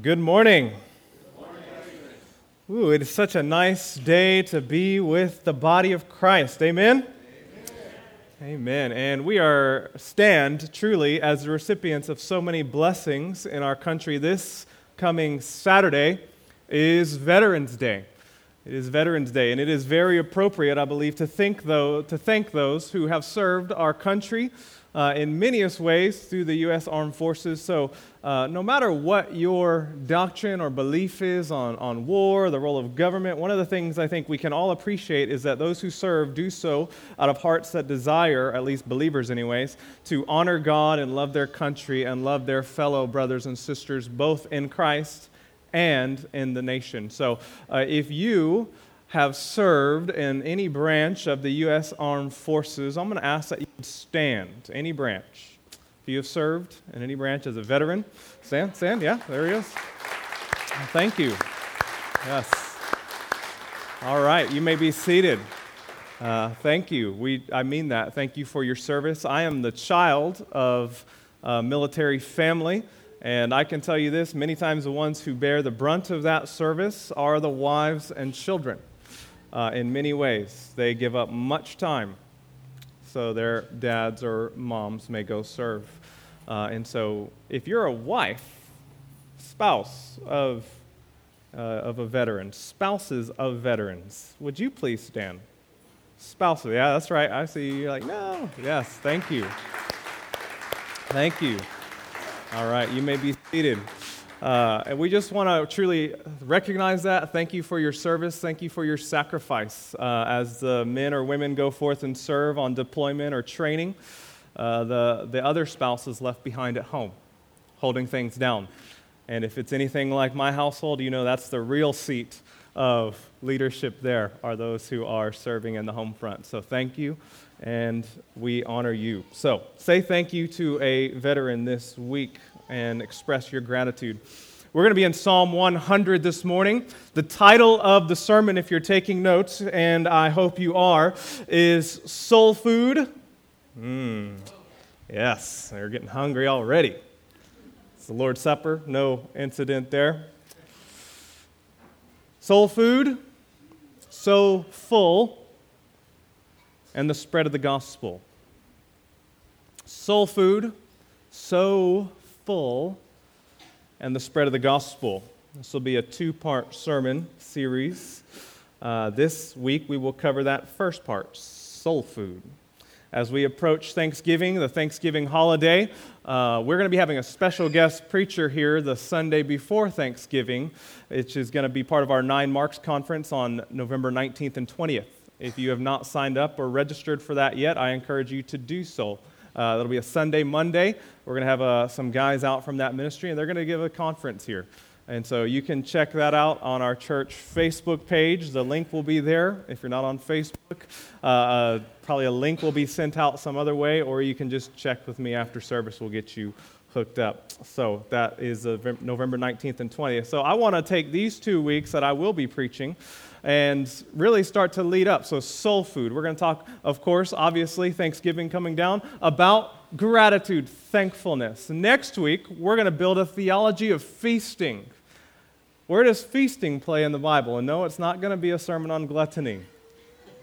Good morning. Ooh, it is such a nice day to be with the body of Christ. Amen? Amen. Amen. And we are stand truly as the recipients of so many blessings in our country. This coming Saturday is Veterans Day. It is Veterans Day, and it is very appropriate, I believe, to, think though, to thank those who have served our country uh, in many ways through the U.S. Armed Forces. So, uh, no matter what your doctrine or belief is on, on war, the role of government, one of the things I think we can all appreciate is that those who serve do so out of hearts that desire, at least believers, anyways, to honor God and love their country and love their fellow brothers and sisters, both in Christ and in the nation. So, uh, if you have served in any branch of the U.S. Armed Forces, I'm going to ask that stand. Any branch. If you have served in any branch as a veteran, stand, stand, yeah, there he is. Thank you. Yes. All right, you may be seated. Uh, thank you. We, I mean that. Thank you for your service. I am the child of a military family. And I can tell you this many times the ones who bear the brunt of that service are the wives and children uh, in many ways. They give up much time so their dads or moms may go serve. Uh, and so if you're a wife, spouse of, uh, of a veteran, spouses of veterans, would you please stand? Spouses, yeah, that's right. I see you're like, no. Yes, thank you. Thank you. All right, you may be seated. Uh, and we just want to truly recognize that. Thank you for your service. Thank you for your sacrifice uh, as the men or women go forth and serve on deployment or training. Uh, the, the other spouse is left behind at home, holding things down. And if it's anything like my household, you know that's the real seat of leadership there are those who are serving in the home front. So thank you, and we honor you. So say thank you to a veteran this week and express your gratitude. We're going to be in Psalm 100 this morning. The title of the sermon, if you're taking notes, and I hope you are, is Soul Food. Mmm. Yes, they're getting hungry already. It's the Lord's Supper, no incident there. Soul food, so full, and the spread of the gospel. Soul food, so full and the spread of the gospel. This will be a two part sermon series. Uh, this week we will cover that first part soul food. As we approach Thanksgiving, the Thanksgiving holiday, uh, we're going to be having a special guest preacher here the Sunday before Thanksgiving, which is going to be part of our Nine Marks conference on November 19th and 20th. If you have not signed up or registered for that yet, I encourage you to do so. Uh, that'll be a Sunday, Monday. We're going to have uh, some guys out from that ministry, and they're going to give a conference here. And so you can check that out on our church Facebook page. The link will be there if you're not on Facebook. Uh, uh, probably a link will be sent out some other way, or you can just check with me after service. We'll get you hooked up. So that is uh, November 19th and 20th. So I want to take these two weeks that I will be preaching and really start to lead up. So, soul food. We're going to talk, of course, obviously, Thanksgiving coming down, about gratitude, thankfulness. Next week, we're going to build a theology of feasting. Where does feasting play in the Bible? And no, it's not going to be a sermon on gluttony.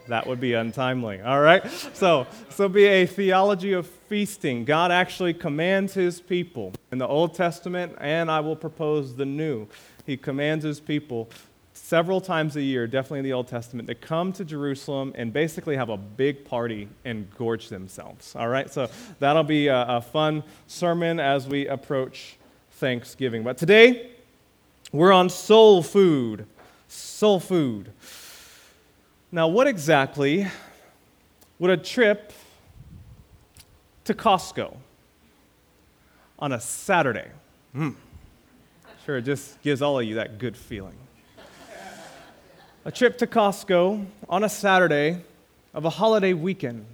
That would be untimely. All right? So, so be a theology of feasting. God actually commands his people in the Old Testament, and I will propose the New. He commands his people several times a year, definitely in the Old Testament, to come to Jerusalem and basically have a big party and gorge themselves. All right? So that'll be a, a fun sermon as we approach Thanksgiving. But today, we're on soul food. Soul food. Now, what exactly would a trip to Costco on a Saturday? Hmm. Sure, it just gives all of you that good feeling a trip to Costco on a Saturday of a holiday weekend.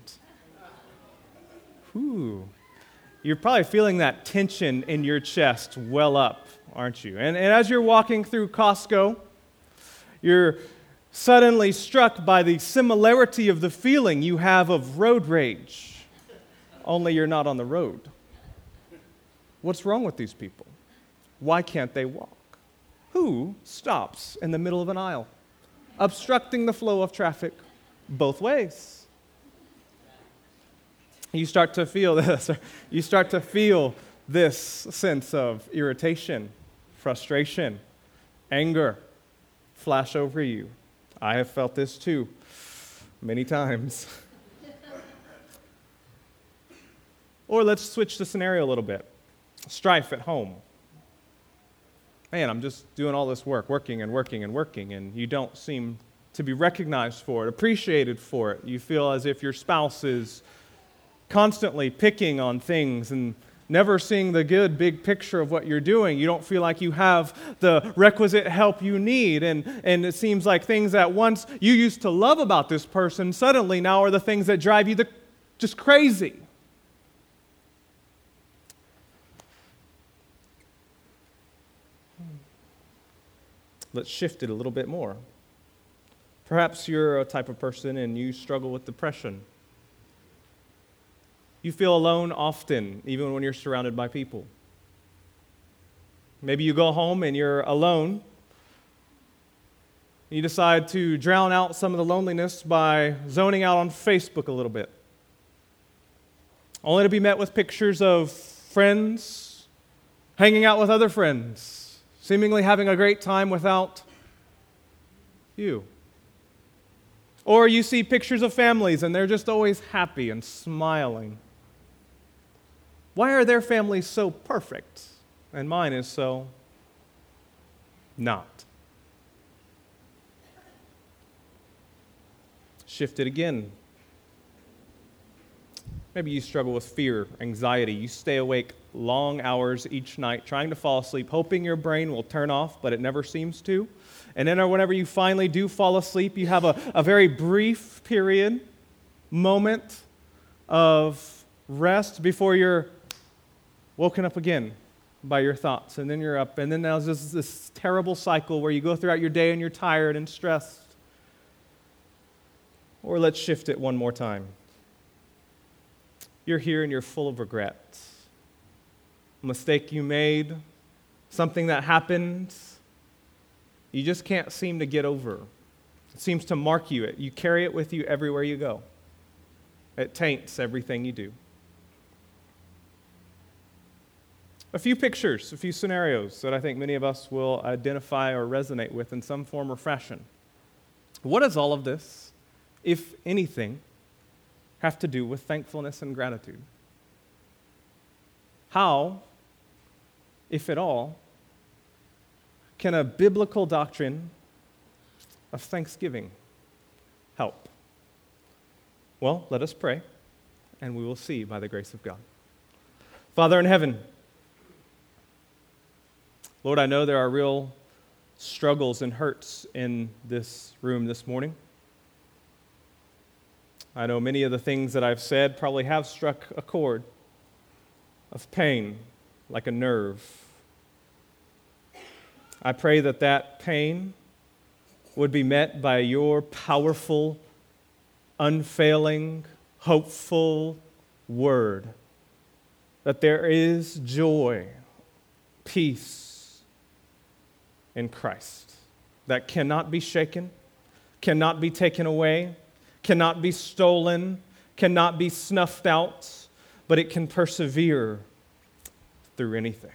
Whew. You're probably feeling that tension in your chest well up, aren't you? And, and as you're walking through Costco, you're suddenly struck by the similarity of the feeling you have of road rage, only you're not on the road. What's wrong with these people? Why can't they walk? who stops in the middle of an aisle, obstructing the flow of traffic both ways? You start to feel this. You start to feel this sense of irritation, frustration, anger flash over you. I have felt this too many times. or let's switch the scenario a little bit strife at home. Man, I'm just doing all this work, working and working and working, and you don't seem to be recognized for it, appreciated for it. You feel as if your spouse is constantly picking on things and never seeing the good big picture of what you're doing. You don't feel like you have the requisite help you need. And, and it seems like things that once you used to love about this person suddenly now are the things that drive you the, just crazy. Let's shift it a little bit more. Perhaps you're a type of person and you struggle with depression. You feel alone often, even when you're surrounded by people. Maybe you go home and you're alone. You decide to drown out some of the loneliness by zoning out on Facebook a little bit, only to be met with pictures of friends hanging out with other friends, seemingly having a great time without you. Or you see pictures of families and they're just always happy and smiling. Why are their families so perfect and mine is so not? Shift it again. Maybe you struggle with fear, anxiety. You stay awake long hours each night trying to fall asleep, hoping your brain will turn off, but it never seems to. And then, whenever you finally do fall asleep, you have a, a very brief period, moment of rest before you're woken up again by your thoughts, and then you're up, and then there's this, this terrible cycle where you go throughout your day and you're tired and stressed. Or let's shift it one more time. You're here and you're full of regret. Mistake you made, something that happened, you just can't seem to get over. It seems to mark you. It. You carry it with you everywhere you go. It taints everything you do. a few pictures, a few scenarios that I think many of us will identify or resonate with in some form or fashion. What does all of this, if anything, have to do with thankfulness and gratitude? How, if at all, can a biblical doctrine of thanksgiving help? Well, let us pray, and we will see by the grace of God. Father in heaven, Lord, I know there are real struggles and hurts in this room this morning. I know many of the things that I've said probably have struck a chord of pain, like a nerve. I pray that that pain would be met by your powerful, unfailing, hopeful word. That there is joy, peace, in Christ that cannot be shaken, cannot be taken away, cannot be stolen, cannot be snuffed out, but it can persevere through anything.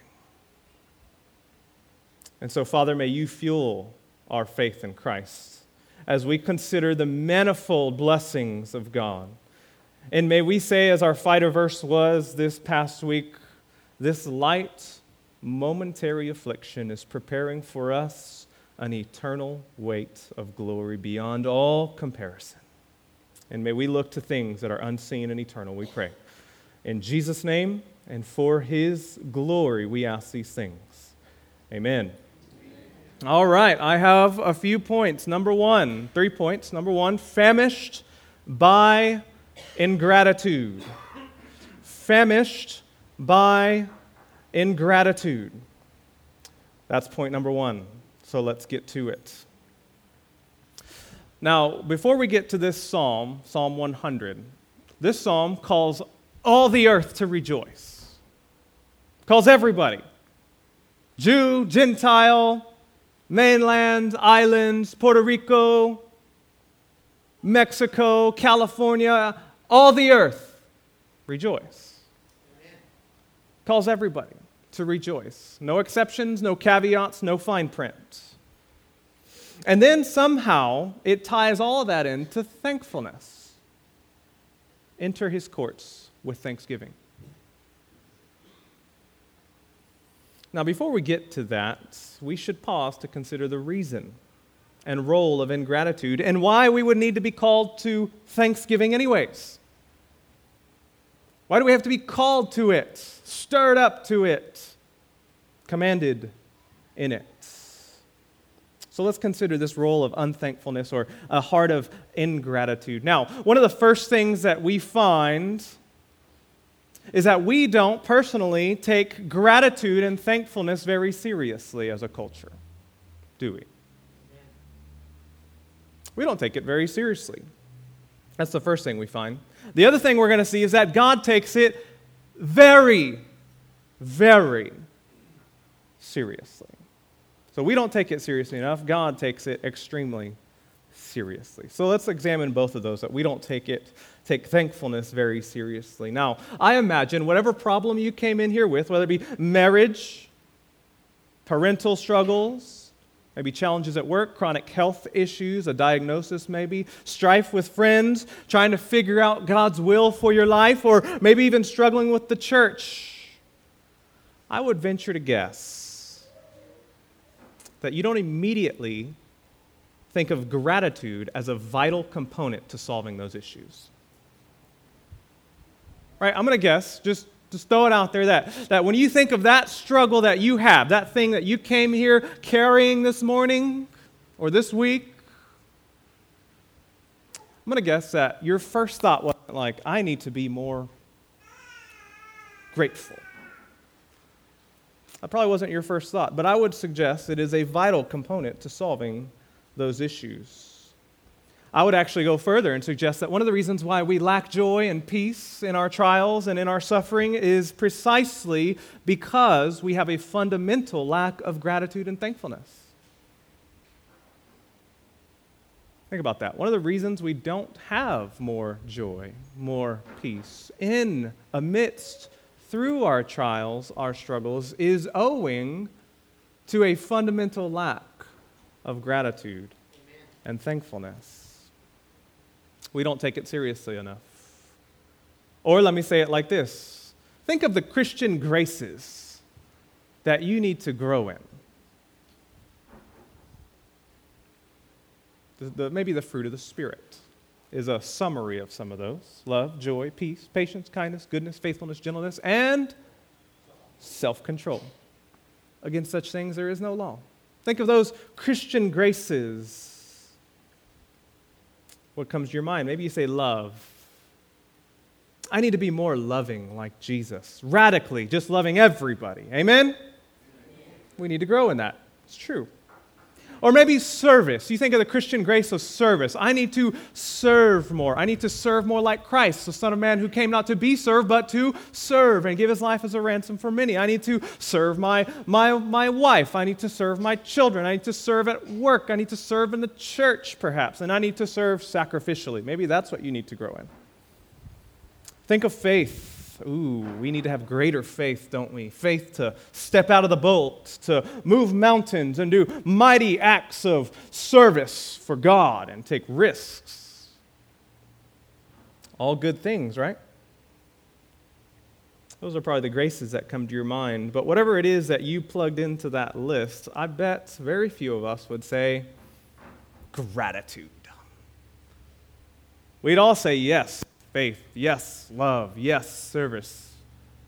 And so, Father, may you fuel our faith in Christ as we consider the manifold blessings of God. And may we say, as our fighter verse was this past week, this light momentary affliction is preparing for us an eternal weight of glory beyond all comparison. And may we look to things that are unseen and eternal, we pray. In Jesus' name and for his glory, we ask these things. Amen. All right, I have a few points. Number one, three points. Number one, famished by ingratitude. Famished by ingratitude. That's point number one. So let's get to it. Now, before we get to this psalm, Psalm 100, this psalm calls all the earth to rejoice, calls everybody Jew, Gentile, mainland, islands, Puerto Rico, Mexico, California, all the earth, rejoice. Calls everybody to rejoice. No exceptions, no caveats, no fine print. And then somehow it ties all of that into thankfulness. Enter his courts with thanksgiving. Now, before we get to that, we should pause to consider the reason and role of ingratitude and why we would need to be called to thanksgiving, anyways. Why do we have to be called to it, stirred up to it, commanded in it? So let's consider this role of unthankfulness or a heart of ingratitude. Now, one of the first things that we find is that we don't personally take gratitude and thankfulness very seriously as a culture, do we? We don't take it very seriously. That's the first thing we find. The other thing we're going to see is that God takes it very, very seriously. So we don't take it seriously enough. God takes it extremely seriously. So let's examine both of those that we don't take it take thankfulness very seriously. Now, I imagine whatever problem you came in here with, whether it be marriage, parental struggles, maybe challenges at work, chronic health issues, a diagnosis maybe, strife with friends, trying to figure out God's will for your life, or maybe even struggling with the church, I would venture to guess that you don't immediately think of gratitude as a vital component to solving those issues. Right? I'm going to guess, just, just throw it out there, that, that when you think of that struggle that you have, that thing that you came here carrying this morning or this week, I'm going to guess that your first thought wasn't like, I need to be more grateful. That probably wasn't your first thought, but I would suggest it is a vital component to solving those issues. I would actually go further and suggest that one of the reasons why we lack joy and peace in our trials and in our suffering is precisely because we have a fundamental lack of gratitude and thankfulness. Think about that. One of the reasons we don't have more joy, more peace in amidst through our trials, our struggles, is owing to a fundamental lack of gratitude and thankfulness. We don't take it seriously enough. Or let me say it like this think of the Christian graces that you need to grow in. The, the, maybe the fruit of the Spirit is a summary of some of those love, joy, peace, patience, kindness, goodness, faithfulness, gentleness, and self control. Against such things there is no law. Think of those Christian graces. What comes to your mind? Maybe you say love. I need to be more loving like Jesus, radically, just loving everybody. Amen? We need to grow in that. It's true. Or maybe service. You think of the Christian grace of service. I need to serve more. I need to serve more like Christ, the Son of Man who came not to be served, but to serve and give his life as a ransom for many. I need to serve my, my, my wife. I need to serve my children. I need to serve at work. I need to serve in the church, perhaps. And I need to serve sacrificially. Maybe that's what you need to grow in. Think of faith Ooh, we need to have greater faith, don't we? Faith to step out of the boat, to move mountains and do mighty acts of service for God and take risks. All good things, right? Those are probably the graces that come to your mind. But whatever it is that you plugged into that list, I bet very few of us would say gratitude. We'd all say yes, faith, yes, love, yes, service.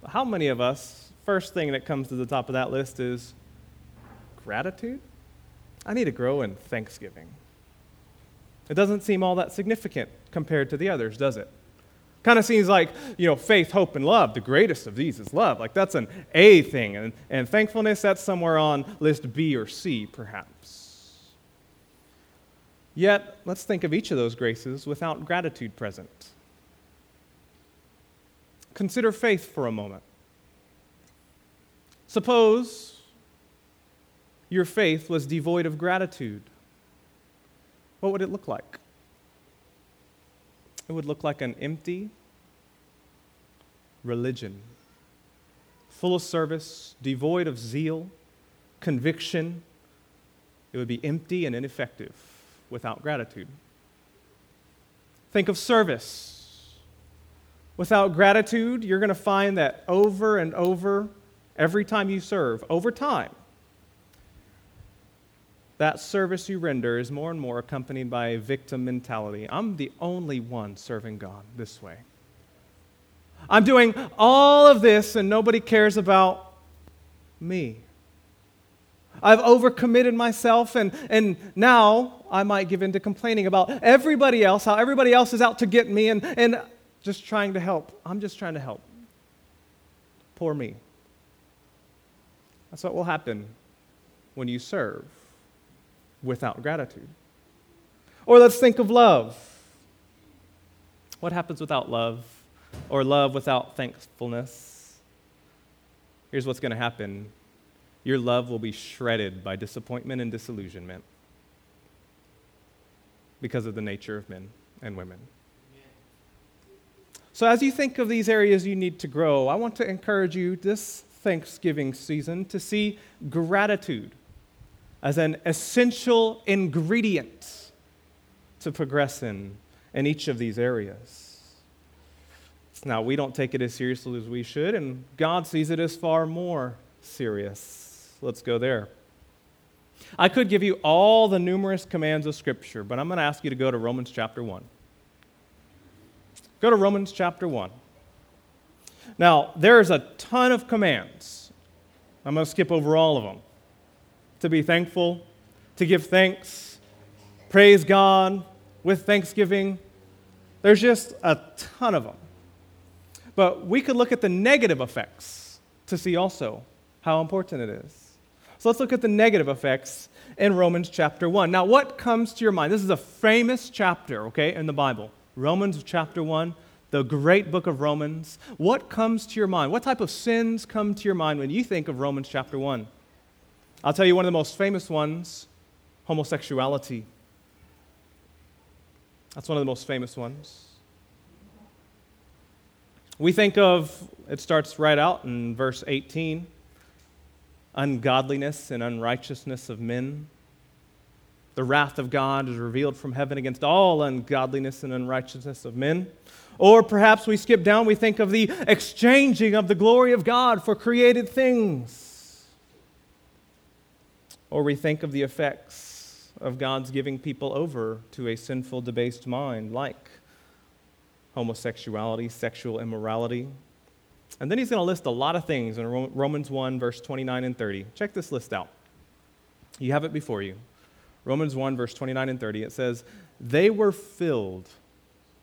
How many of us, first thing that comes to the top of that list is gratitude? I need to grow in thanksgiving. It doesn't seem all that significant compared to the others, does it? Kind of seems like, you know, faith, hope, and love. The greatest of these is love. Like that's an A thing. And, and thankfulness, that's somewhere on list B or C, perhaps. Yet, let's think of each of those graces without gratitude present. Consider faith for a moment. Suppose your faith was devoid of gratitude, what would it look like? It would look like an empty religion, full of service, devoid of zeal, conviction. It would be empty and ineffective without gratitude. Think of service. Without gratitude, you're going to find that over and over, every time you serve, over time, that service you render is more and more accompanied by a victim mentality. I'm the only one serving God this way. I'm doing all of this and nobody cares about me. I've overcommitted myself, and, and now I might give in to complaining about everybody else, how everybody else is out to get me, and, and just trying to help. I'm just trying to help. Poor me. That's what will happen when you serve without gratitude. Or let's think of love. What happens without love? Or love without thankfulness? Here's what's going to happen your love will be shredded by disappointment and disillusionment because of the nature of men and women. So, as you think of these areas you need to grow, I want to encourage you this Thanksgiving season to see gratitude as an essential ingredient to progress in, in each of these areas. Now, we don't take it as seriously as we should, and God sees it as far more serious. Let's go there. I could give you all the numerous commands of Scripture, but I'm going to ask you to go to Romans chapter 1. Go to Romans chapter 1. Now, there's a ton of commands. I'm going to skip over all of them to be thankful, to give thanks, praise God with thanksgiving. There's just a ton of them. But we could look at the negative effects to see also how important it is. So let's look at the negative effects in Romans chapter 1. Now, what comes to your mind? This is a famous chapter, okay, in the Bible. Romans chapter 1, the great book of Romans. What comes to your mind? What type of sins come to your mind when you think of Romans chapter 1? I'll tell you one of the most famous ones homosexuality. That's one of the most famous ones. We think of, it starts right out in verse 18 ungodliness and unrighteousness of men. The wrath of God is revealed from heaven against all ungodliness and unrighteousness of men. Or perhaps we skip down, we think of the exchanging of the glory of God for created things. Or we think of the effects of God's giving people over to a sinful, debased mind, like homosexuality, sexual immorality. And then he's going to list a lot of things in Romans 1, verse 29 and 30. Check this list out. You have it before you. Romans 1, verse 29 and 30. It says, They were filled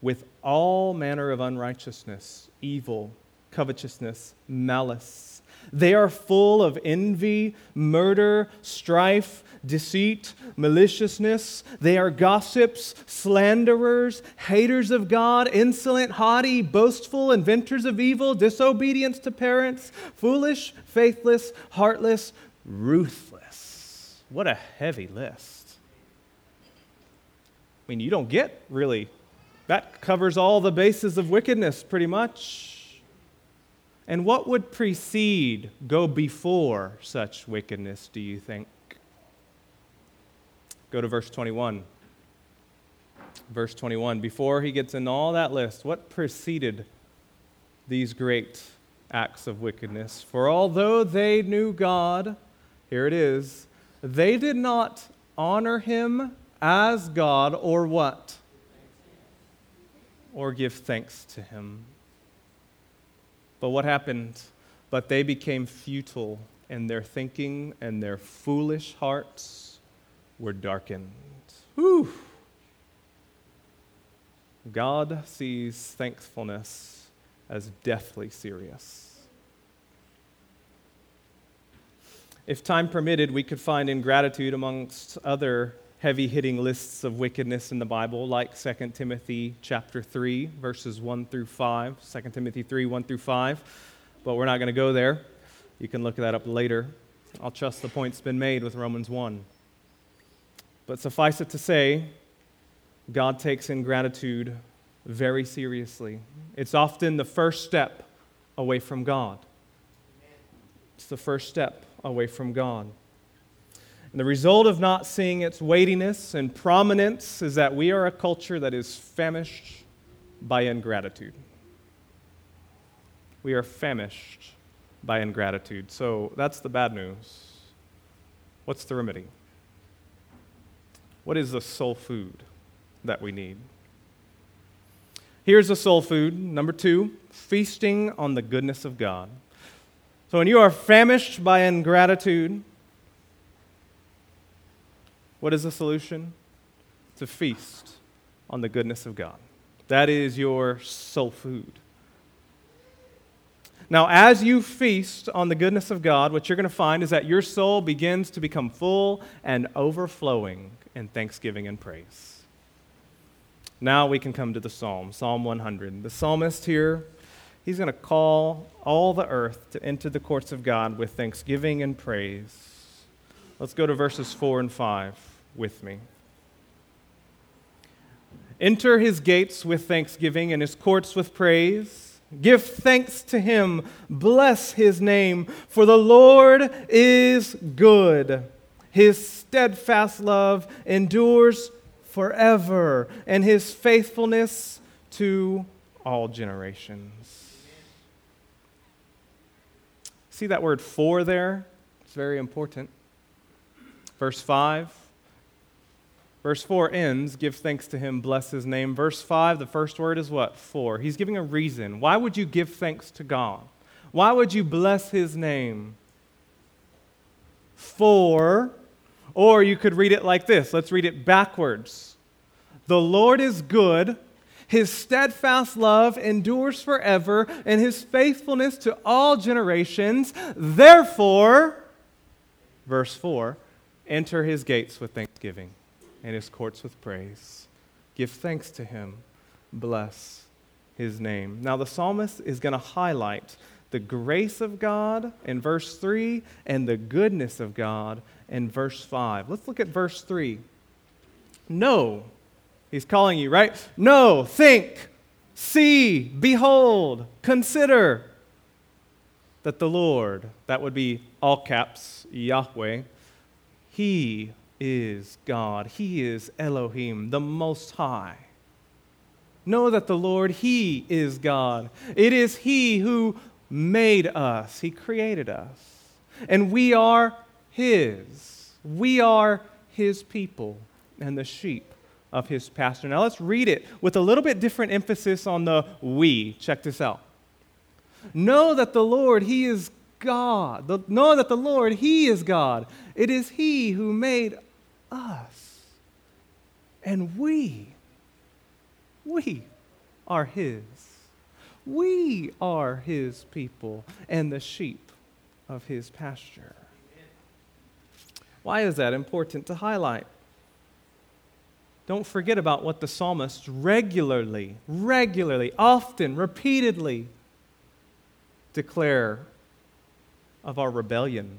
with all manner of unrighteousness, evil, covetousness, malice. They are full of envy, murder, strife, deceit, maliciousness. They are gossips, slanderers, haters of God, insolent, haughty, boastful, inventors of evil, disobedience to parents, foolish, faithless, heartless, ruthless. What a heavy list. I mean, you don't get really, that covers all the bases of wickedness pretty much. And what would precede, go before such wickedness, do you think? Go to verse 21. Verse 21. Before he gets in all that list, what preceded these great acts of wickedness? For although they knew God, here it is, they did not honor him as God or what? Or give thanks to him. But what happened? But they became futile, and their thinking and their foolish hearts were darkened. Whew. God sees thankfulness as deathly serious. If time permitted, we could find ingratitude amongst other heavy hitting lists of wickedness in the Bible, like 2 Timothy chapter 3, verses 1 through 5. 2 Timothy 3, 1 through 5. But we're not going to go there. You can look that up later. I'll trust the point's been made with Romans 1. But suffice it to say, God takes ingratitude very seriously. It's often the first step away from God. It's the first step away from God. And the result of not seeing its weightiness and prominence is that we are a culture that is famished by ingratitude. We are famished by ingratitude. So that's the bad news. What's the remedy? What is the soul food that we need? Here's the soul food. Number two, feasting on the goodness of God. So when you are famished by ingratitude, what is the solution? To feast on the goodness of God. That is your soul food. Now, as you feast on the goodness of God, what you're going to find is that your soul begins to become full and overflowing in thanksgiving and praise. Now we can come to the psalm, Psalm 100. The psalmist here, he's going to call all the earth to enter the courts of God with thanksgiving and praise. Let's go to verses 4 and 5 with me. Enter his gates with thanksgiving and his courts with praise. Give thanks to him. Bless his name. For the Lord is good. His steadfast love endures forever, and his faithfulness to all generations. See that word for there? It's very important. Verse 5 Verse 4 ends, give thanks to him, bless his name. Verse 5, the first word is what? For. He's giving a reason. Why would you give thanks to God? Why would you bless his name? For, or you could read it like this. Let's read it backwards. The Lord is good. His steadfast love endures forever, and his faithfulness to all generations. Therefore, verse 4, enter his gates with thanksgiving and his courts with praise. Give thanks to him. Bless his name. Now, the psalmist is going to highlight the grace of God in verse 3 and the goodness of God in verse 5. Let's look at verse 3. No, he's calling you, right? No, think, see, behold, consider that the Lord, that would be all caps, Yahweh, he is God. He is Elohim, the Most High. Know that the Lord, He is God. It is He who made us, He created us. And we are His. We are His people and the sheep of His pasture. Now let's read it with a little bit different emphasis on the we. Check this out. Know that the Lord, He is God. Know that the Lord, He is God. It is He who made us. And we, we are His. We are His people and the sheep of His pasture. Why is that important to highlight? Don't forget about what the psalmist regularly, regularly, often, repeatedly declare of our rebellion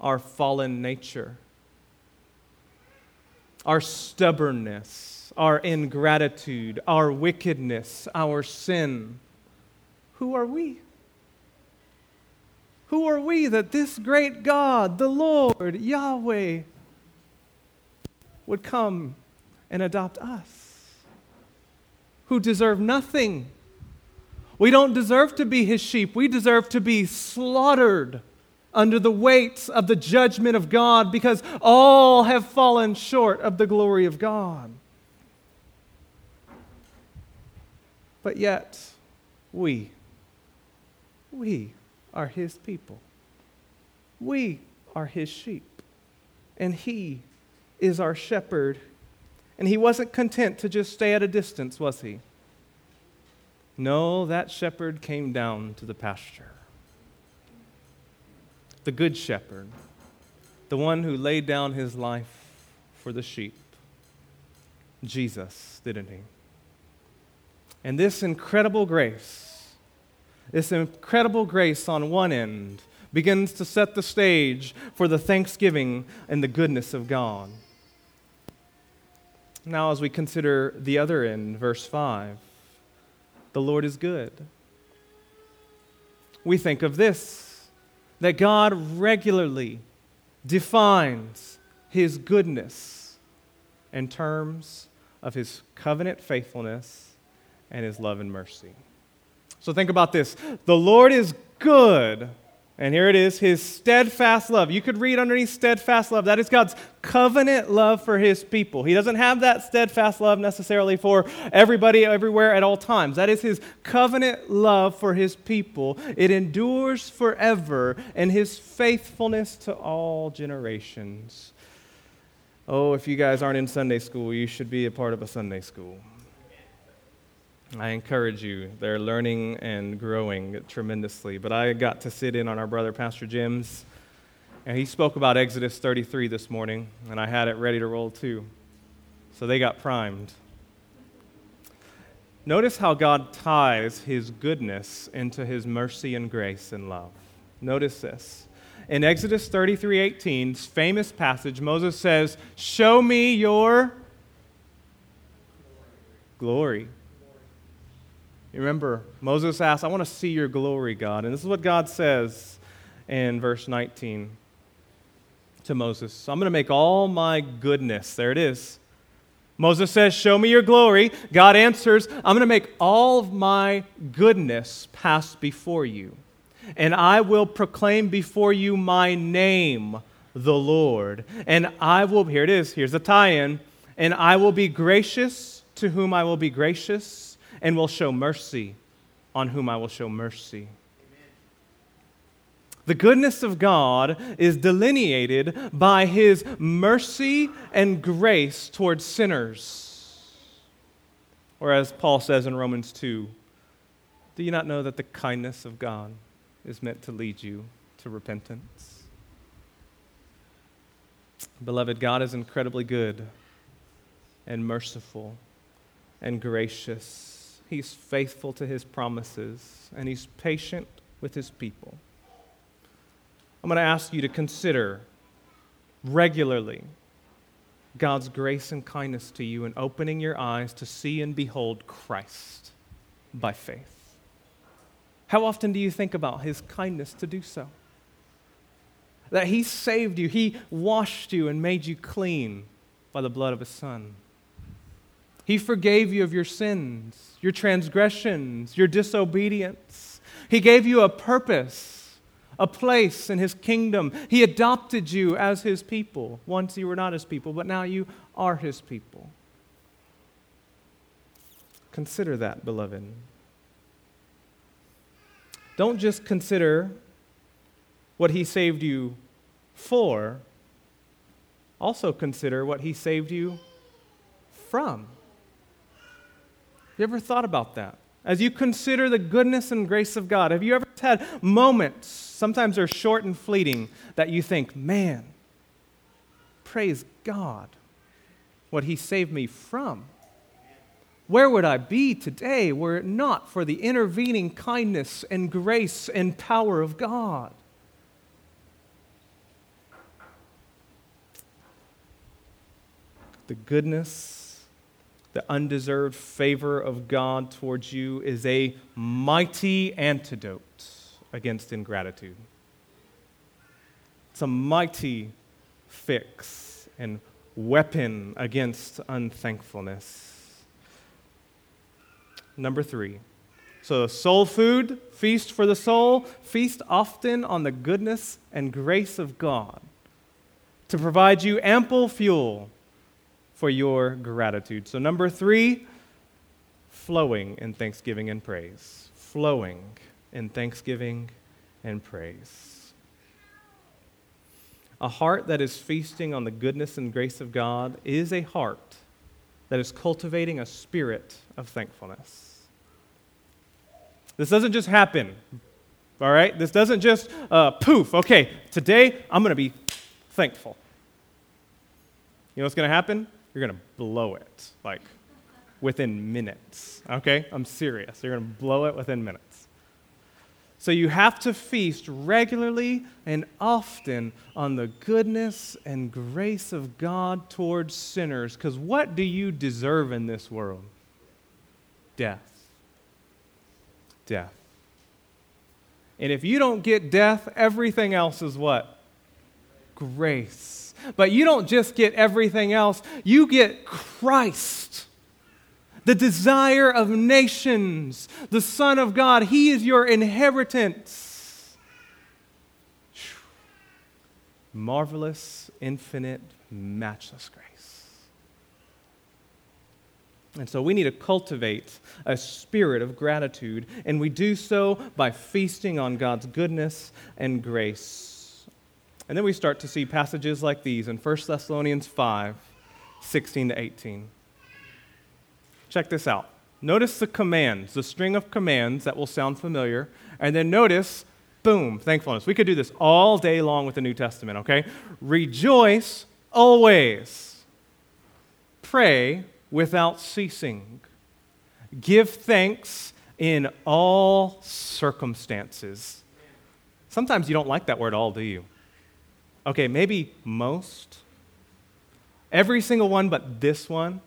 our fallen nature, our stubbornness, our ingratitude, our wickedness, our sin. Who are we? Who are we that this great God, the Lord, Yahweh, would come and adopt us? Who deserve nothing. We don't deserve to be his sheep. We deserve to be slaughtered under the weight of the judgment of God because all have fallen short of the glory of God. But yet, we, we are His people. We are His sheep. And He is our shepherd. And He wasn't content to just stay at a distance, was He? No, that shepherd came down to the pasture the Good Shepherd, the one who laid down his life for the sheep. Jesus, didn't he? And this incredible grace, this incredible grace on one end, begins to set the stage for the thanksgiving and the goodness of God. Now, as we consider the other end, verse 5, the Lord is good. We think of this that God regularly defines his goodness in terms of his covenant faithfulness and his love and mercy. So think about this the Lord is good and here it is his steadfast love. You could read underneath steadfast love. That is God's covenant love for his people. He doesn't have that steadfast love necessarily for everybody, everywhere, at all times. That is his covenant love for his people. It endures forever, and his faithfulness to all generations. Oh, if you guys aren't in Sunday school, you should be a part of a Sunday school. I encourage you. They're learning and growing tremendously. But I got to sit in on our brother, Pastor Jim's, and he spoke about Exodus 33 this morning, and I had it ready to roll too. So they got primed. Notice how God ties his goodness into his mercy and grace and love. Notice this. In Exodus 33:18's famous passage, Moses says, "Show me your glory." Remember, Moses asked, I want to see your glory, God. And this is what God says in verse 19 to Moses I'm going to make all my goodness, there it is. Moses says, Show me your glory. God answers, I'm going to make all of my goodness pass before you. And I will proclaim before you my name, the Lord. And I will, here it is, here's the tie in, and I will be gracious to whom I will be gracious and will show mercy on whom I will show mercy. The goodness of God is delineated by his mercy and grace towards sinners. Or as Paul says in Romans 2, do you not know that the kindness of God is meant to lead you to repentance? Beloved, God is incredibly good and merciful and gracious He's faithful to his promises, and he's patient with his people. I'm going to ask you to consider regularly God's grace and kindness to you and opening your eyes to see and behold Christ by faith. How often do you think about his kindness to do so? That he saved you, he washed you and made you clean by the blood of his son. He forgave you of your sins, your transgressions, your disobedience. He gave you a purpose, a place in His kingdom. He adopted you as His people. Once you were not His people, but now you are His people. Consider that, beloved. Don't just consider what He saved you for, also consider what He saved you from. Have you ever thought about that? As you consider the goodness and grace of God, have you ever had moments, sometimes they're short and fleeting, that you think, man, praise God, what He saved me from? Where would I be today were it not for the intervening kindness and grace and power of God? The goodness the undeserved favor of God towards you is a mighty antidote against ingratitude. It's a mighty fix and weapon against unthankfulness. Number three. So, soul food, feast for the soul, feast often on the goodness and grace of God to provide you ample fuel for your gratitude. So, number three, flowing in thanksgiving and praise. Flowing in thanksgiving and praise. A heart that is feasting on the goodness and grace of God is a heart that is cultivating a spirit of thankfulness. This doesn't just happen, all right? This doesn't just uh, poof, okay, today I'm going to be thankful. You know what's going to happen? You're going to blow it like within minutes. Okay? I'm serious. You're going to blow it within minutes. So you have to feast regularly and often on the goodness and grace of God towards sinners. Because what do you deserve in this world? Death. Death. And if you don't get death, everything else is what? Grace. But you don't just get everything else, you get Christ the desire of nations, the Son of God. He is your inheritance. Marvelous, infinite, matchless grace. And so we need to cultivate a spirit of gratitude, and we do so by feasting on God's goodness and grace. And then we start to see passages like these in 1 Thessalonians 5 16 to 18. Check this out. Notice the commands, the string of commands that will sound familiar, and then notice, boom, thankfulness. We could do this all day long with the New Testament, okay? Rejoice always. Pray without ceasing. Give thanks in all circumstances. Sometimes you don't like that word all, do you? Okay, maybe most. Every single one but this one.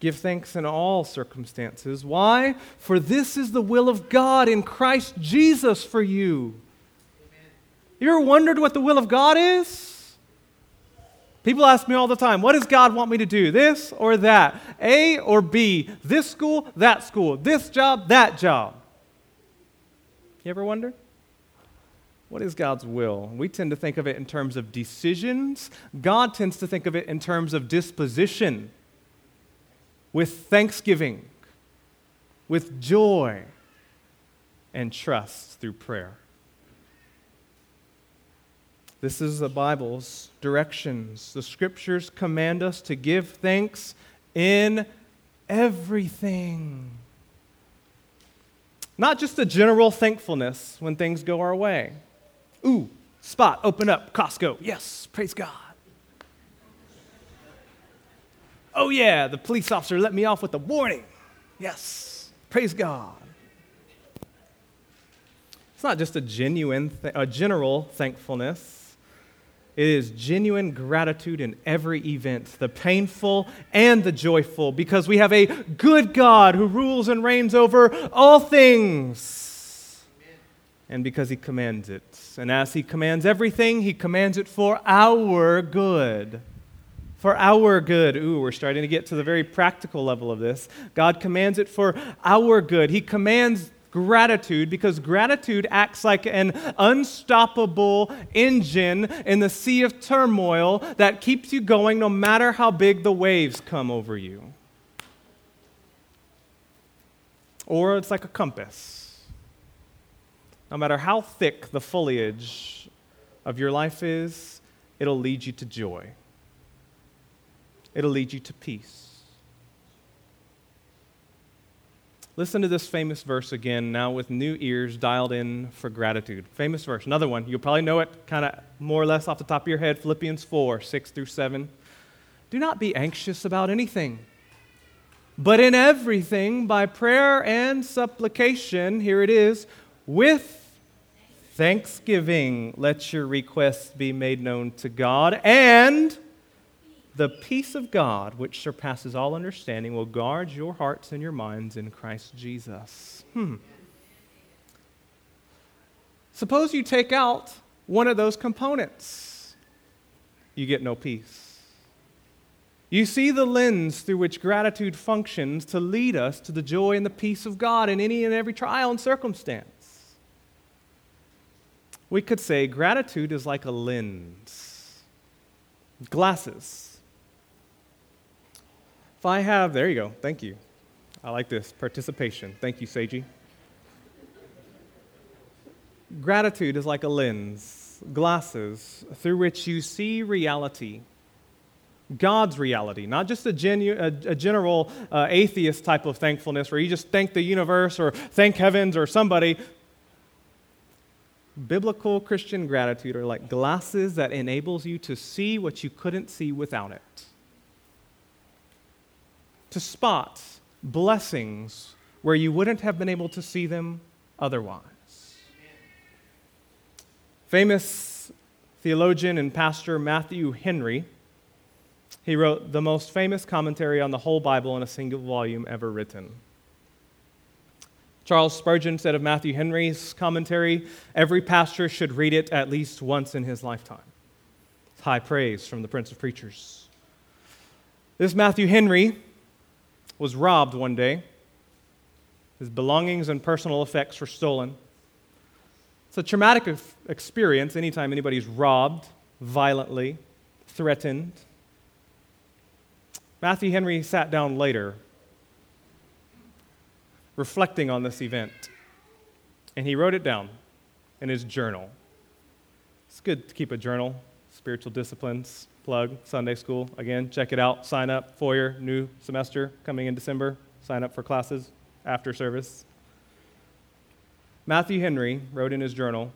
Give thanks in all circumstances. Why? For this is the will of God in Christ Jesus for you. Amen. You ever wondered what the will of God is? People ask me all the time, what does God want me to do? This or that? A or B? This school, that school? This job, that job? You ever wonder? What is God's will? We tend to think of it in terms of decisions. God tends to think of it in terms of disposition with thanksgiving, with joy, and trust through prayer. This is the Bible's directions. The scriptures command us to give thanks in everything. Not just a general thankfulness when things go our way. Ooh, spot, open up, Costco. Yes, praise God. Oh, yeah, the police officer let me off with a warning. Yes, praise God. It's not just a genuine, th- a general thankfulness. It is genuine gratitude in every event, the painful and the joyful, because we have a good God who rules and reigns over all things. And because he commands it. And as he commands everything, he commands it for our good for our good. Ooh, we're starting to get to the very practical level of this. God commands it for our good. He commands gratitude because gratitude acts like an unstoppable engine in the sea of turmoil that keeps you going no matter how big the waves come over you. Or it's like a compass. No matter how thick the foliage of your life is, it'll lead you to joy it'll lead you to peace. Listen to this famous verse again, now with new ears dialed in for gratitude. Famous verse, another one. You'll probably know it kind of more or less off the top of your head Philippians 4 6 through 7. Do not be anxious about anything, but in everything, by prayer and supplication, here it is, with thanksgiving, let your requests be made known to God, and the peace of God, which surpasses all understanding, will guard your hearts and your minds in Christ Jesus. Hmm. Suppose you take out one of those components, you get no peace. You see the lens through which gratitude functions to lead us to the joy and the peace of God in any and every trial and circumstance. We could say gratitude is like a lens. Glasses if I have, there you go, thank you. I like this participation. Thank you, Seiji. Gratitude is like a lens, glasses, through which you see reality. God's reality, not just a, genu- a, a general uh, atheist type of thankfulness where you just thank the universe or thank heavens or somebody. Biblical Christian gratitude are like glasses that enables you to see what you couldn't see without it to spot blessings where you wouldn't have been able to see them otherwise. Famous theologian and pastor Matthew Henry, he wrote the most famous commentary on the whole Bible in a single volume ever written. Charles Spurgeon said of Matthew Henry's commentary, every pastor should read it at least once in his lifetime. It's high praise from the Prince of Preachers. This Matthew Henry was robbed one day. His belongings and personal effects were stolen. It's a traumatic experience anytime anybody's robbed violently, threatened. Matthew Henry sat down later reflecting on this event. And he wrote it down in his journal. It's good to keep a journal, spiritual disciplines, plug, Sunday school. Again, check it out. Sign up, foyer, new semester coming in December. Sign up for classes after service. Matthew Henry wrote in his journal,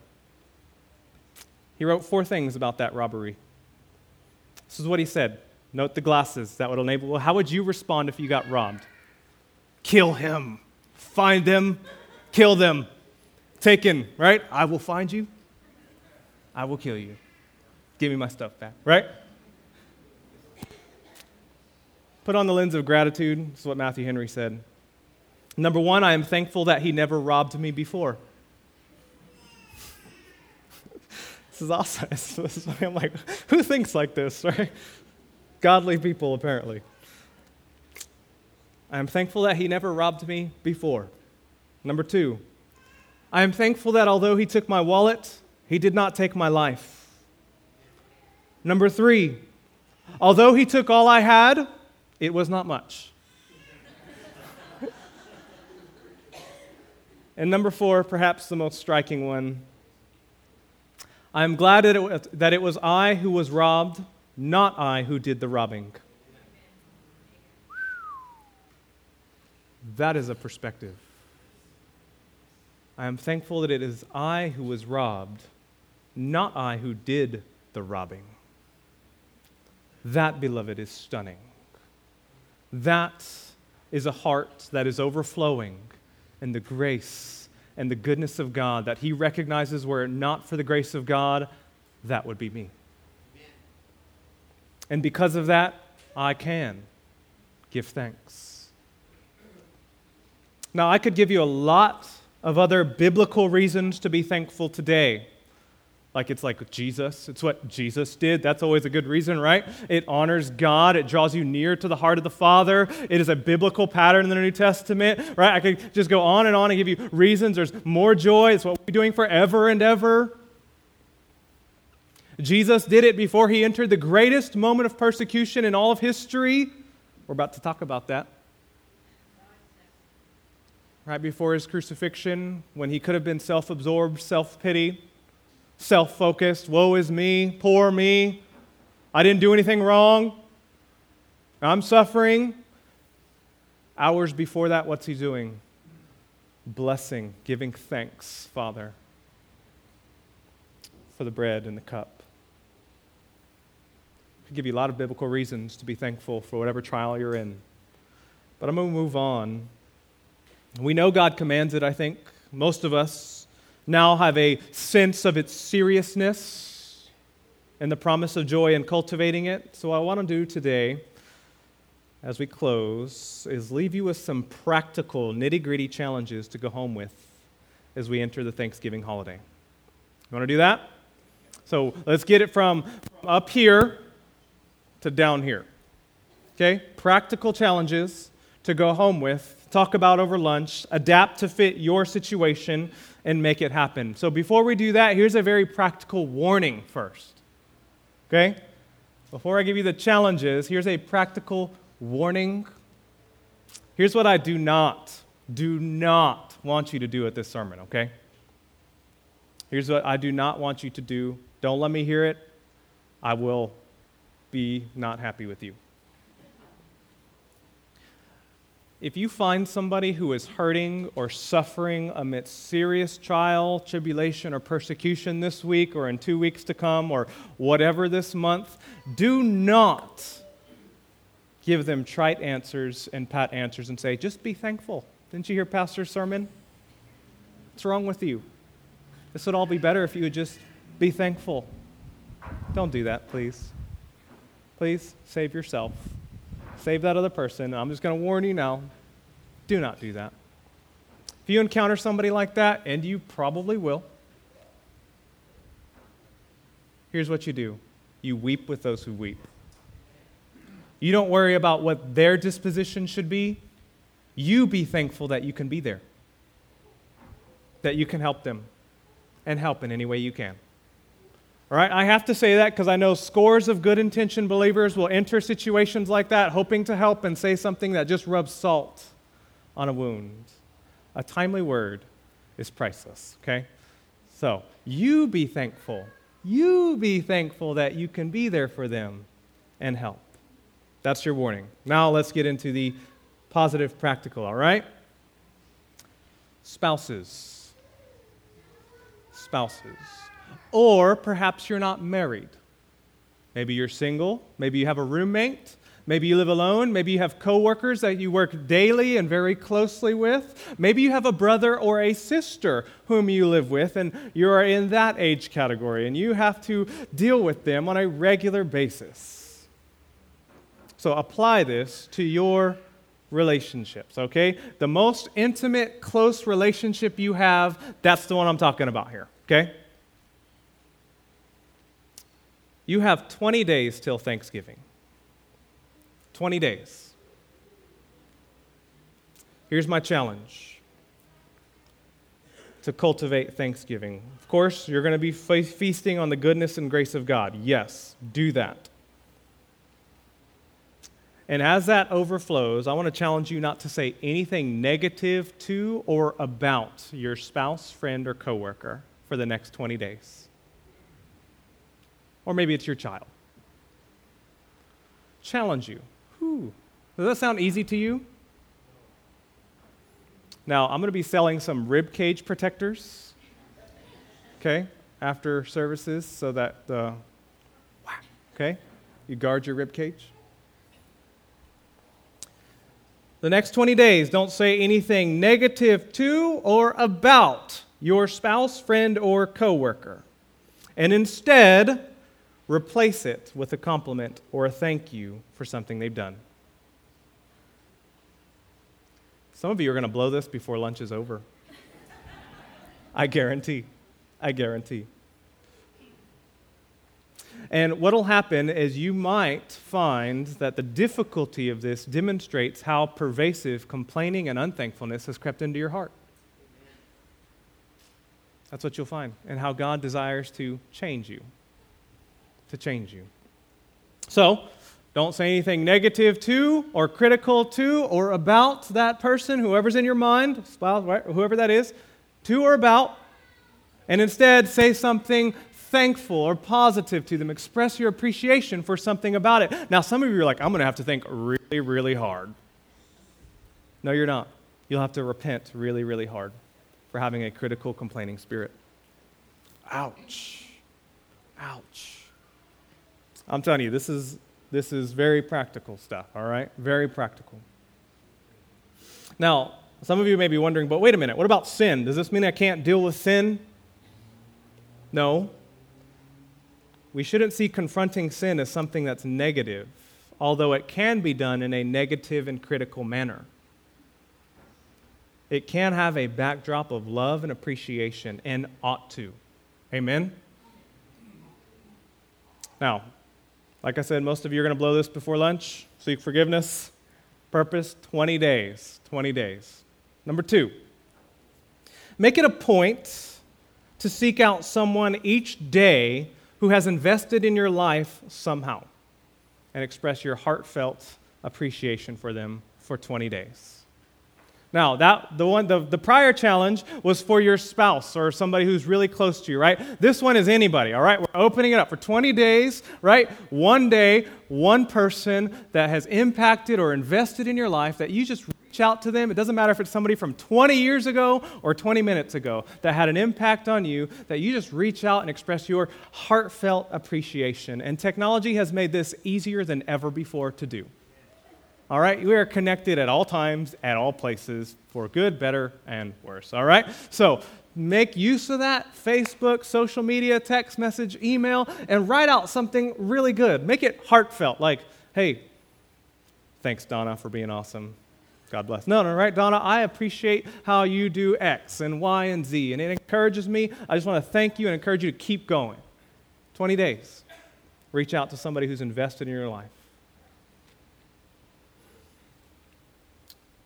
he wrote four things about that robbery. This is what he said. Note the glasses that would enable. Well, how would you respond if you got robbed? Kill him find them, kill them. Taken, right? I will find you. I will kill you. Give me my stuff back, right? Put on the lens of gratitude. This is what Matthew Henry said. Number one, I am thankful that he never robbed me before. this is awesome. This is I'm like, who thinks like this, right? Godly people, apparently. I am thankful that he never robbed me before. Number two, I am thankful that although he took my wallet, he did not take my life. Number three, although he took all I had, it was not much. and number four, perhaps the most striking one, I am glad that it, was, that it was I who was robbed, not I who did the robbing. That is a perspective. I am thankful that it is I who was robbed, not I who did the robbing. That, beloved, is stunning. That is a heart that is overflowing in the grace and the goodness of God that he recognizes were it not for the grace of God, that would be me. And because of that, I can give thanks. Now, I could give you a lot of other biblical reasons to be thankful today. Like it's like Jesus. It's what Jesus did. That's always a good reason, right? It honors God. It draws you near to the heart of the Father. It is a biblical pattern in the New Testament, right? I could just go on and on and give you reasons. There's more joy. It's what we're doing forever and ever. Jesus did it before he entered the greatest moment of persecution in all of history. We're about to talk about that right before his crucifixion, when he could have been self absorbed, self pity, self focused, woe is me, poor me, I didn't do anything wrong, I'm suffering. Hours before that, what's he doing? Blessing, giving thanks, Father, for the bread and the cup. I give you a lot of biblical reasons to be thankful for whatever trial you're in. But I'm going to move on we know God commands it, I think. Most of us now have a sense of its seriousness and the promise of joy in cultivating it. So, what I want to do today, as we close, is leave you with some practical, nitty gritty challenges to go home with as we enter the Thanksgiving holiday. You want to do that? So, let's get it from up here to down here. Okay? Practical challenges to go home with talk about over lunch, adapt to fit your situation, and make it happen. So before we do that, here's a very practical warning first. Okay? Before I give you the challenges, here's a practical warning. Here's what I do not, do not want you to do at this sermon, okay? Here's what I do not want you to do. Don't let me hear it. I will be not happy with you. If you find somebody who is hurting or suffering amidst serious trial, tribulation, or persecution this week or in two weeks to come or whatever this month, do not give them trite answers and pat answers and say, just be thankful. Didn't you hear Pastor's sermon? What's wrong with you? This would all be better if you would just be thankful. Don't do that, please. Please save yourself. Save that other person. I'm just going to warn you now do not do that. If you encounter somebody like that, and you probably will, here's what you do you weep with those who weep. You don't worry about what their disposition should be. You be thankful that you can be there, that you can help them, and help in any way you can. All right, I have to say that because I know scores of good intentioned believers will enter situations like that hoping to help and say something that just rubs salt on a wound. A timely word is priceless, okay? So, you be thankful. You be thankful that you can be there for them and help. That's your warning. Now, let's get into the positive practical, all right? Spouses. Spouses. Or perhaps you're not married. Maybe you're single. Maybe you have a roommate. Maybe you live alone. Maybe you have coworkers that you work daily and very closely with. Maybe you have a brother or a sister whom you live with, and you are in that age category, and you have to deal with them on a regular basis. So apply this to your relationships, okay? The most intimate, close relationship you have, that's the one I'm talking about here, okay? You have 20 days till Thanksgiving. 20 days. Here's my challenge to cultivate thanksgiving. Of course, you're going to be feasting on the goodness and grace of God. Yes, do that. And as that overflows, I want to challenge you not to say anything negative to or about your spouse, friend, or coworker for the next 20 days. Or maybe it's your child. Challenge you. Whew. Does that sound easy to you? Now, I'm going to be selling some rib cage protectors, okay, after services so that, uh, okay, you guard your rib cage. The next 20 days, don't say anything negative to or about your spouse, friend, or coworker. And instead, replace it with a compliment or a thank you for something they've done. Some of you are going to blow this before lunch is over. I guarantee. I guarantee. And what will happen is you might find that the difficulty of this demonstrates how pervasive complaining and unthankfulness has crept into your heart. That's what you'll find, and how God desires to change you. To change you. So, don't say anything negative to, or critical to, or about that person, whoever's in your mind, spouse, right, whoever that is, to or about, and instead say something thankful or positive to them. Express your appreciation for something about it. Now, some of you are like, I'm going to have to think really, really hard. No, you're not. You'll have to repent really, really hard for having a critical, complaining spirit. Ouch. Ouch. I'm telling you, this is, this is very practical stuff, all right? Very practical. Now, some of you may be wondering, but wait a minute, what about sin? Does this mean I can't deal with sin? No, we shouldn't see confronting sin as something that's negative, although it can be done in a negative and critical manner. It can have a backdrop of love and appreciation, and ought to. Amen? Now, like I said, most of you are going to blow this before lunch. Seek forgiveness. Purpose 20 days. 20 days. Number two, make it a point to seek out someone each day who has invested in your life somehow and express your heartfelt appreciation for them for 20 days. Now, that the one the, the prior challenge was for your spouse or somebody who's really close to you, right? This one is anybody, all right? We're opening it up for 20 days, right? One day, one person that has impacted or invested in your life that you just reach out to them. It doesn't matter if it's somebody from 20 years ago or 20 minutes ago that had an impact on you, that you just reach out and express your heartfelt appreciation. And technology has made this easier than ever before to do. All right? We are connected at all times, at all places, for good, better, and worse. All right? So make use of that Facebook, social media, text message, email, and write out something really good. Make it heartfelt, like, hey, thanks, Donna, for being awesome. God bless. No, no, right, Donna? I appreciate how you do X and Y and Z, and it encourages me. I just want to thank you and encourage you to keep going. 20 days. Reach out to somebody who's invested in your life.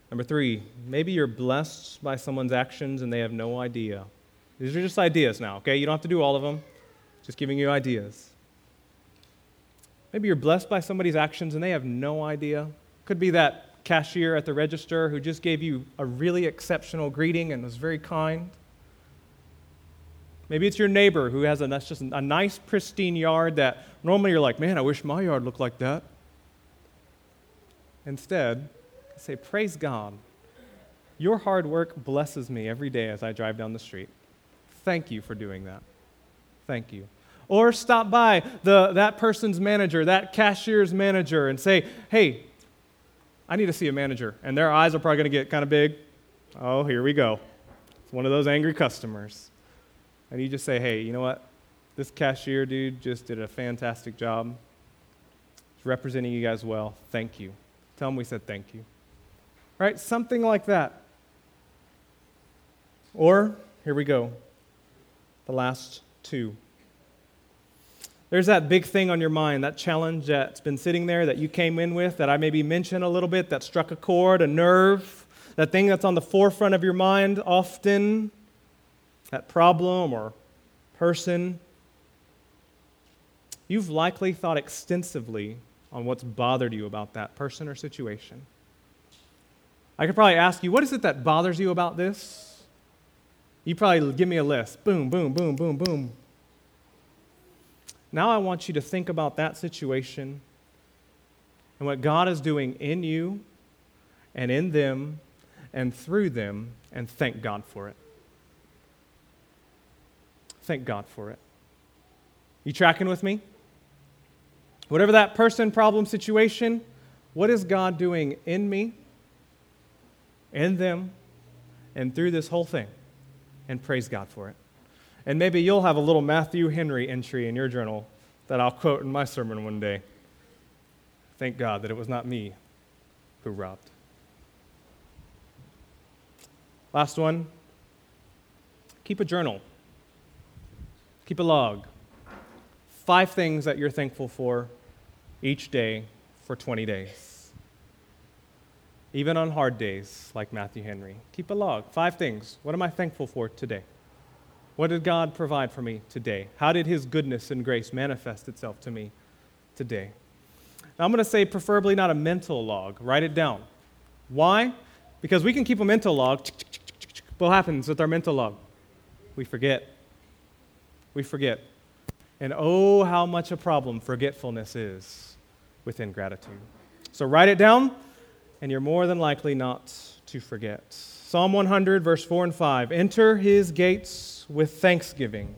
Number three, maybe you're blessed by someone's actions and they have no idea. These are just ideas now, okay? You don't have to do all of them, just giving you ideas. Maybe you're blessed by somebody's actions and they have no idea. Could be that cashier at the register who just gave you a really exceptional greeting and was very kind. Maybe it's your neighbor who has a, just a nice, pristine yard that normally you're like, man, I wish my yard looked like that. Instead, say, Praise God. Your hard work blesses me every day as I drive down the street. Thank you for doing that. Thank you. Or stop by the, that person's manager, that cashier's manager, and say, Hey, I need to see a manager. And their eyes are probably going to get kind of big. Oh, here we go. It's one of those angry customers. And you just say, hey, you know what? This cashier dude just did a fantastic job. He's representing you guys well. Thank you. Tell him we said thank you. Right? Something like that. Or, here we go. The last two. There's that big thing on your mind, that challenge that's been sitting there that you came in with that I maybe mentioned a little bit, that struck a chord, a nerve, that thing that's on the forefront of your mind often, that problem or person. You've likely thought extensively on what's bothered you about that person or situation. I could probably ask you, what is it that bothers you about this? You probably give me a list. Boom, boom, boom, boom, boom. Now I want you to think about that situation and what God is doing in you and in them and through them, and thank God for it. Thank God for it. You tracking with me? Whatever that person, problem, situation, what is God doing in me, in them, and through this whole thing? And praise God for it. And maybe you'll have a little Matthew Henry entry in your journal that I'll quote in my sermon one day. Thank God that it was not me who robbed. Last one keep a journal, keep a log. Five things that you're thankful for each day for 20 days. Even on hard days, like Matthew Henry. Keep a log. Five things. What am I thankful for today? What did God provide for me today? How did His goodness and grace manifest itself to me today? Now, I'm going to say preferably not a mental log. Write it down. Why? Because we can keep a mental log. What happens with our mental log? We forget. We forget. And oh, how much a problem forgetfulness is with ingratitude. So write it down, and you're more than likely not to forget. Psalm 100, verse 4 and 5 Enter his gates with thanksgiving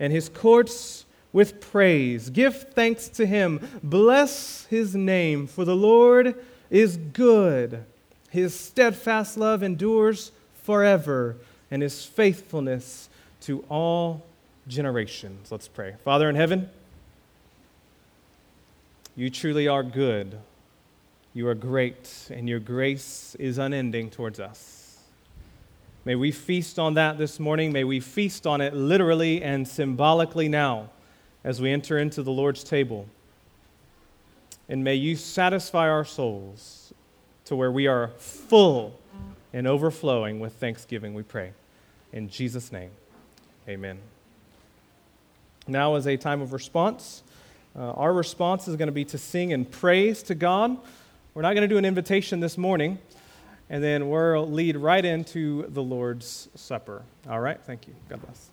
and his courts with praise. Give thanks to him. Bless his name, for the Lord is good. His steadfast love endures forever, and his faithfulness to all generations. Let's pray. Father in heaven, you truly are good. You are great, and your grace is unending towards us. May we feast on that this morning. May we feast on it literally and symbolically now as we enter into the Lord's table. And may you satisfy our souls to where we are full and overflowing with thanksgiving, we pray. In Jesus' name, amen. Now is a time of response. Uh, our response is going to be to sing and praise to God. We're not going to do an invitation this morning and then we'll lead right into the Lord's Supper. All right? Thank you. God bless.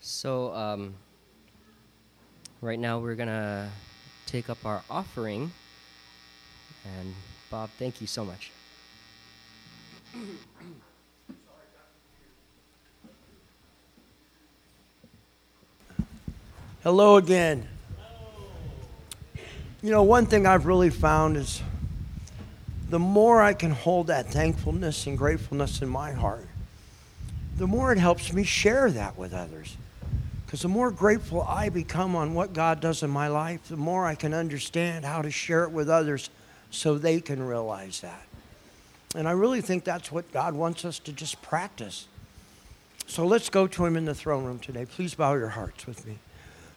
So, um, right now we're going to take up our offering. And, Bob, thank you so much. Hello again. You know, one thing I've really found is the more I can hold that thankfulness and gratefulness in my heart, the more it helps me share that with others. Because the more grateful I become on what God does in my life, the more I can understand how to share it with others so they can realize that. And I really think that's what God wants us to just practice. So let's go to Him in the throne room today. Please bow your hearts with me.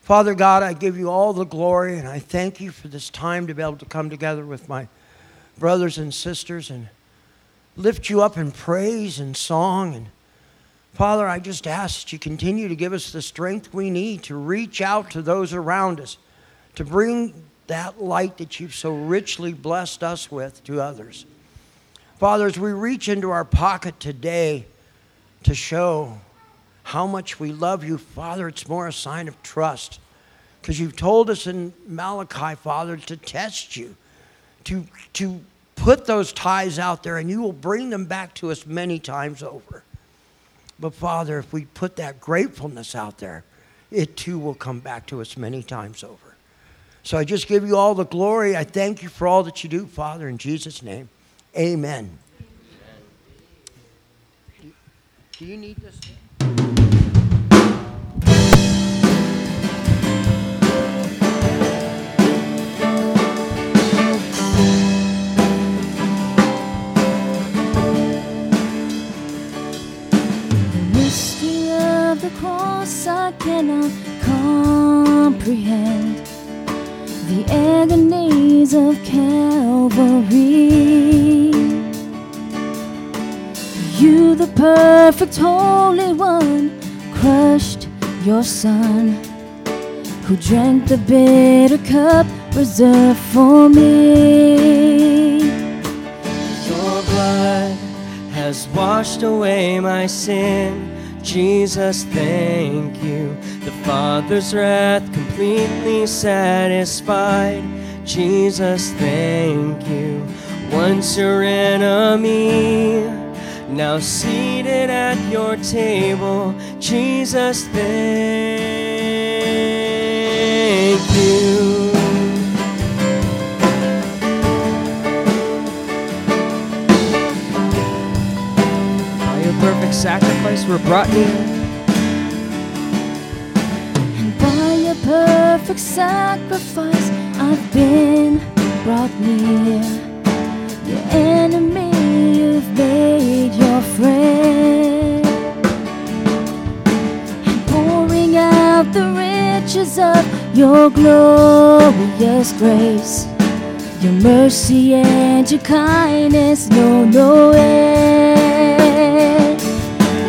Father God, I give you all the glory and I thank you for this time to be able to come together with my brothers and sisters and lift you up in praise and song. And Father, I just ask that you continue to give us the strength we need to reach out to those around us, to bring that light that you've so richly blessed us with to others. Father, as we reach into our pocket today to show how much we love you, Father, it's more a sign of trust. Because you've told us in Malachi, Father, to test you to, to put those tithes out there, and you will bring them back to us many times over. But Father, if we put that gratefulness out there, it too will come back to us many times over. So I just give you all the glory. I thank you for all that you do, Father, in Jesus' name. Amen. Do you need this? I cannot comprehend the agonies of Calvary. You, the perfect Holy One, crushed your Son, who drank the bitter cup reserved for me. Your blood has washed away my sin Jesus, thank you. The Father's wrath completely satisfied. Jesus, thank you. Once your enemy, now seated at your table. Jesus, thank you. Perfect sacrifice we're brought near. And by your perfect sacrifice, I've been brought near. Your enemy, you've made your friend. And pouring out the riches of your glorious grace. Your mercy and your kindness know no end.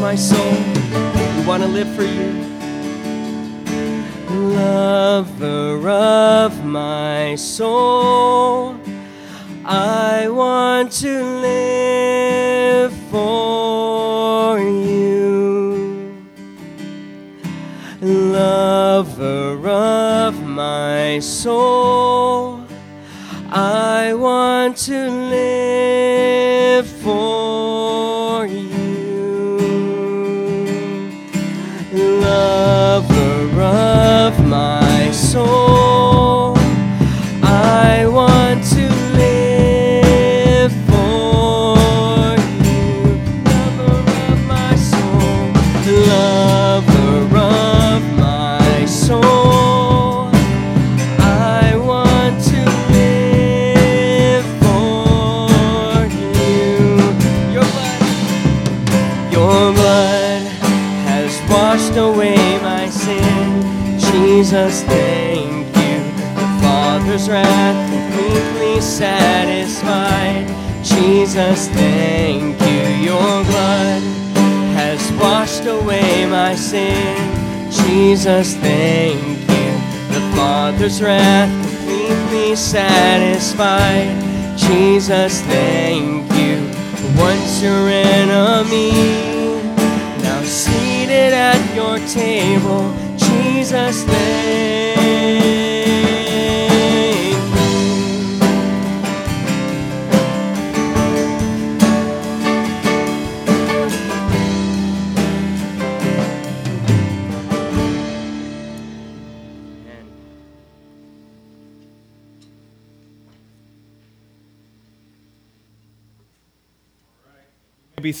my soul. We want to live for you. Lover of my soul, I want to live for you. Lover of my soul, sin. Jesus, thank you. The Father's wrath completely satisfied. Jesus, thank you. Once your enemy, now seated at your table. Jesus, thank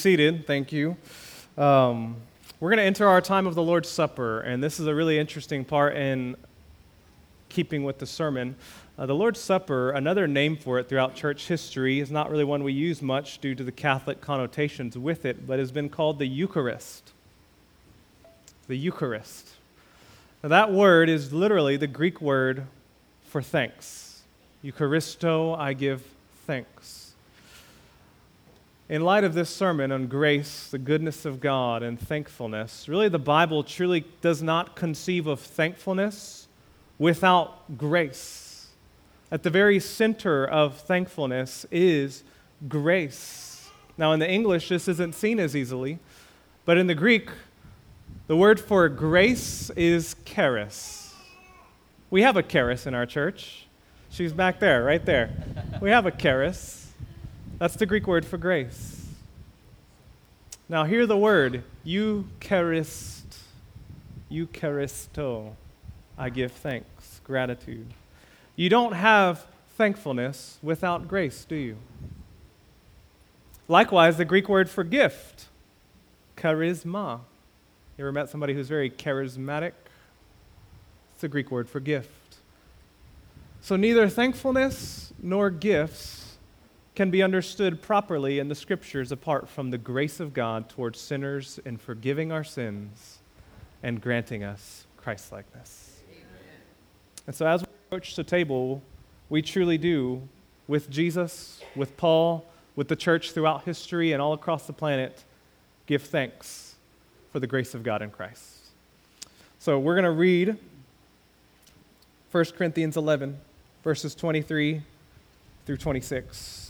seated. Thank you. Um, we're going to enter our time of the Lord's Supper, and this is a really interesting part in keeping with the sermon. Uh, the Lord's Supper, another name for it throughout church history, is not really one we use much due to the Catholic connotations with it, but has been called the Eucharist. The Eucharist. Now, that word is literally the Greek word for thanks. Eucharisto, I give thanks. In light of this sermon on grace, the goodness of God, and thankfulness, really the Bible truly does not conceive of thankfulness without grace. At the very center of thankfulness is grace. Now, in the English, this isn't seen as easily, but in the Greek, the word for grace is charis. We have a charis in our church. She's back there, right there. We have a charis. That's the Greek word for grace. Now, hear the word Eucharist. Eucharisto. I give thanks, gratitude. You don't have thankfulness without grace, do you? Likewise, the Greek word for gift, charisma. You ever met somebody who's very charismatic? It's the Greek word for gift. So neither thankfulness nor gifts can be understood properly in the scriptures apart from the grace of God towards sinners in forgiving our sins and granting us Christlikeness. And so, as we approach the table, we truly do, with Jesus, with Paul, with the church throughout history and all across the planet, give thanks for the grace of God in Christ. So, we're going to read 1 Corinthians 11, verses 23 through 26.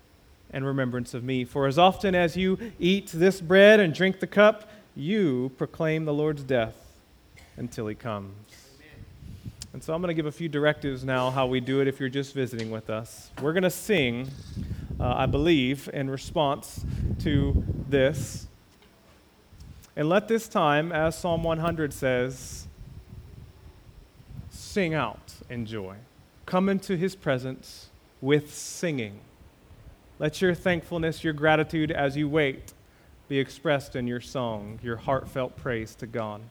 and remembrance of me. For as often as you eat this bread and drink the cup, you proclaim the Lord's death until he comes. Amen. And so I'm going to give a few directives now how we do it if you're just visiting with us. We're going to sing, uh, I believe, in response to this. And let this time, as Psalm 100 says, sing out in joy. Come into his presence with singing. Let your thankfulness, your gratitude as you wait be expressed in your song, your heartfelt praise to God.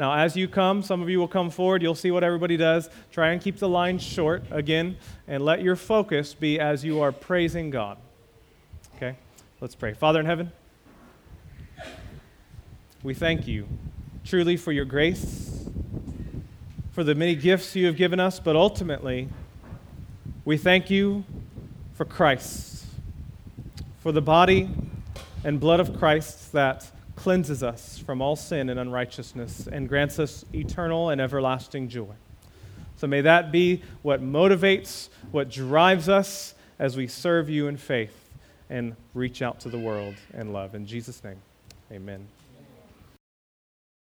Now, as you come, some of you will come forward. You'll see what everybody does. Try and keep the line short again, and let your focus be as you are praising God. Okay? Let's pray. Father in heaven, we thank you truly for your grace, for the many gifts you have given us, but ultimately, we thank you for Christ for the body and blood of Christ that cleanses us from all sin and unrighteousness and grants us eternal and everlasting joy. So may that be what motivates, what drives us as we serve you in faith and reach out to the world in love. In Jesus' name, amen.